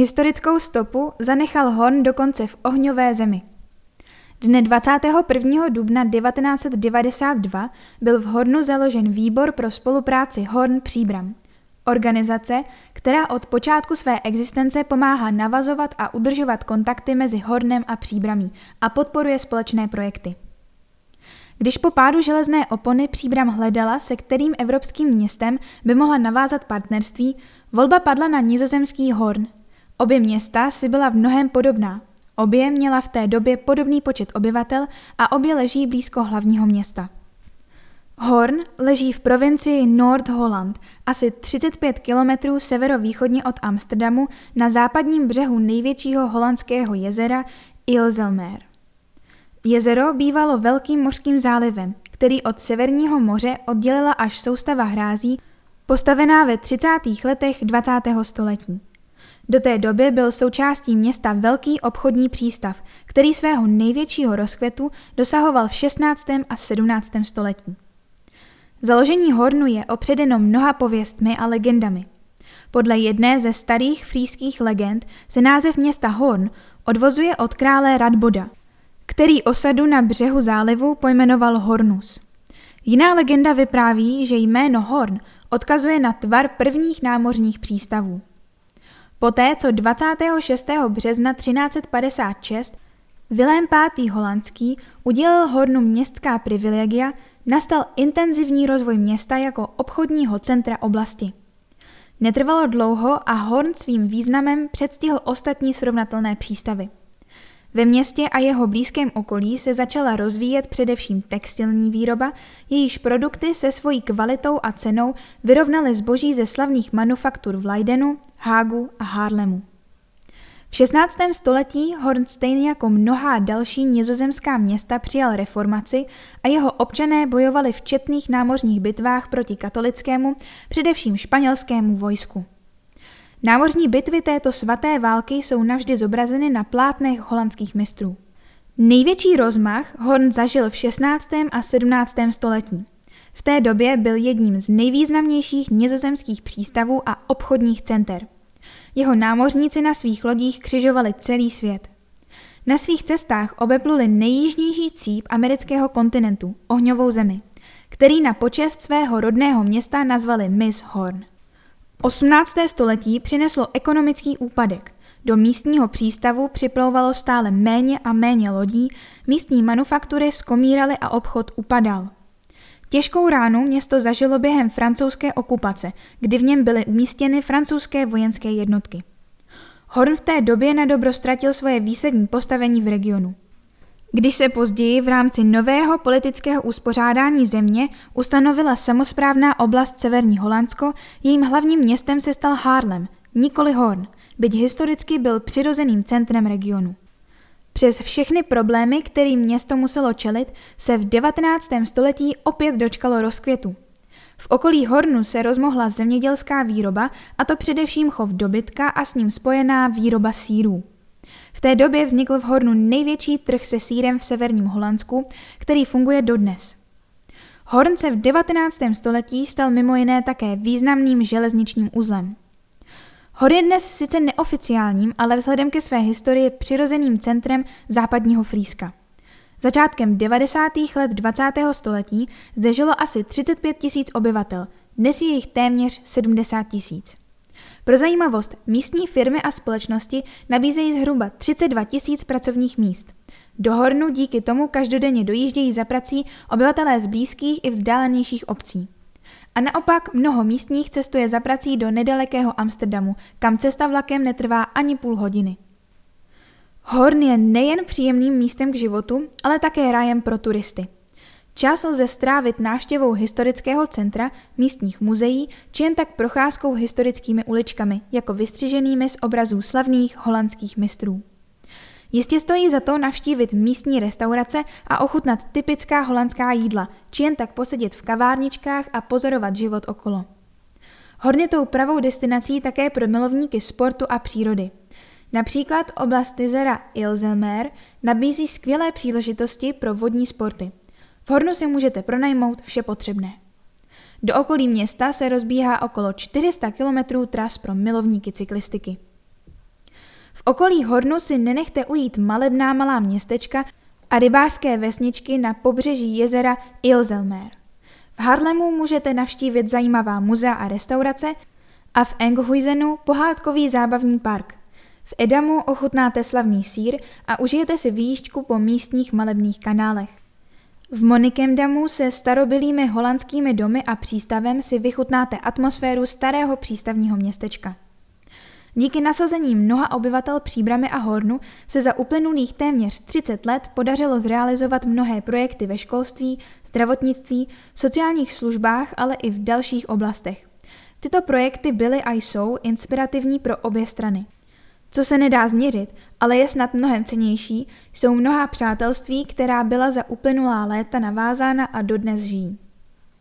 Historickou stopu zanechal Horn dokonce v ohňové zemi. Dne 21. dubna 1992 byl v Hornu založen výbor pro spolupráci Horn Příbram. Organizace, která od počátku své existence pomáhá navazovat a udržovat kontakty mezi Hornem a Příbramí a podporuje společné projekty. Když po pádu železné opony Příbram hledala, se kterým evropským městem by mohla navázat partnerství, volba padla na nizozemský Horn. Obě města si byla v mnohem podobná. Obě měla v té době podobný počet obyvatel a obě leží blízko hlavního města. Horn leží v provincii Nord-Holland, asi 35 kilometrů severovýchodně od Amsterdamu na západním břehu největšího holandského jezera Ilzelmeer. Jezero bývalo velkým mořským zálivem, který od Severního moře oddělila až soustava hrází, postavená ve 30. letech 20. století. Do té doby byl součástí města velký obchodní přístav, který svého největšího rozkvětu dosahoval v 16. a 17. století. Založení Hornu je opředeno mnoha pověstmi a legendami. Podle jedné ze starých frýských legend se název města Horn odvozuje od krále Radboda, který osadu na břehu zálivu pojmenoval Hornus. Jiná legenda vypráví, že jméno Horn odkazuje na tvar prvních námořních přístavů. Poté, co 26. března 1356 Vilém V. holandský udělil Hornu městská privilegia, nastal intenzivní rozvoj města jako obchodního centra oblasti. Netrvalo dlouho a Horn svým významem předstihl ostatní srovnatelné přístavy. Ve městě a jeho blízkém okolí se začala rozvíjet především textilní výroba, jejíž produkty se svojí kvalitou a cenou vyrovnaly zboží ze slavných manufaktur v Leidenu, Hágu a Harlemu. V 16. století Hornstein jako mnohá další nizozemská města přijal reformaci a jeho občané bojovali v četných námořních bitvách proti katolickému, především španělskému vojsku. Námořní bitvy této svaté války jsou navždy zobrazeny na plátnech holandských mistrů. Největší rozmach Horn zažil v 16. a 17. století. V té době byl jedním z nejvýznamnějších nizozemských přístavů a obchodních center. Jeho námořníci na svých lodích křižovali celý svět. Na svých cestách obepluli nejjižnější cíp amerického kontinentu, ohňovou zemi, který na počest svého rodného města nazvali Miss Horn. 18. století přineslo ekonomický úpadek. Do místního přístavu připlouvalo stále méně a méně lodí, místní manufaktury skomíraly a obchod upadal. Těžkou ránu město zažilo během francouzské okupace, kdy v něm byly umístěny francouzské vojenské jednotky. Horn v té době na dobro ztratil svoje výsadní postavení v regionu. Když se později v rámci nového politického uspořádání země ustanovila samozprávná oblast Severní Holandsko, jejím hlavním městem se stal Haarlem, nikoli Horn, byť historicky byl přirozeným centrem regionu. Přes všechny problémy, kterým město muselo čelit, se v 19. století opět dočkalo rozkvětu. V okolí Hornu se rozmohla zemědělská výroba, a to především chov dobytka a s ním spojená výroba sírů. V té době vznikl v Hornu největší trh se sírem v severním Holandsku, který funguje dodnes. Horn se v 19. století stal mimo jiné také významným železničním uzlem. Hor je dnes sice neoficiálním, ale vzhledem ke své historii přirozeným centrem západního Frýska. Začátkem 90. let 20. století zde žilo asi 35 tisíc obyvatel, dnes je jich téměř 70 tisíc. Pro zajímavost, místní firmy a společnosti nabízejí zhruba 32 tisíc pracovních míst. Do Hornu díky tomu každodenně dojíždějí za prací obyvatelé z blízkých i vzdálenějších obcí. A naopak mnoho místních cestuje za prací do nedalekého Amsterdamu, kam cesta vlakem netrvá ani půl hodiny. Horn je nejen příjemným místem k životu, ale také rájem pro turisty. Čas lze strávit návštěvou historického centra, místních muzeí či jen tak procházkou historickými uličkami, jako vystřiženými z obrazů slavných holandských mistrů. Jistě stojí za to navštívit místní restaurace a ochutnat typická holandská jídla, či jen tak posedět v kavárničkách a pozorovat život okolo. Horně tou pravou destinací také pro milovníky sportu a přírody. Například oblast jezera Ilzelmeer nabízí skvělé příležitosti pro vodní sporty. V Hornu si můžete pronajmout vše potřebné. Do okolí města se rozbíhá okolo 400 km tras pro milovníky cyklistiky. V okolí Hornu si nenechte ujít malebná malá městečka a rybářské vesničky na pobřeží jezera Ilzelmer. V Harlemu můžete navštívit zajímavá muzea a restaurace a v Enghuizenu pohádkový zábavní park. V Edamu ochutnáte slavný sír a užijete si výjížďku po místních malebných kanálech. V Monikemdamu se starobylými holandskými domy a přístavem si vychutnáte atmosféru starého přístavního městečka. Díky nasazení mnoha obyvatel Příbramy a Hornu se za uplynulých téměř 30 let podařilo zrealizovat mnohé projekty ve školství, zdravotnictví, sociálních službách, ale i v dalších oblastech. Tyto projekty byly a jsou inspirativní pro obě strany. Co se nedá změřit, ale je snad mnohem cenější, jsou mnohá přátelství, která byla za uplynulá léta navázána a dodnes žijí.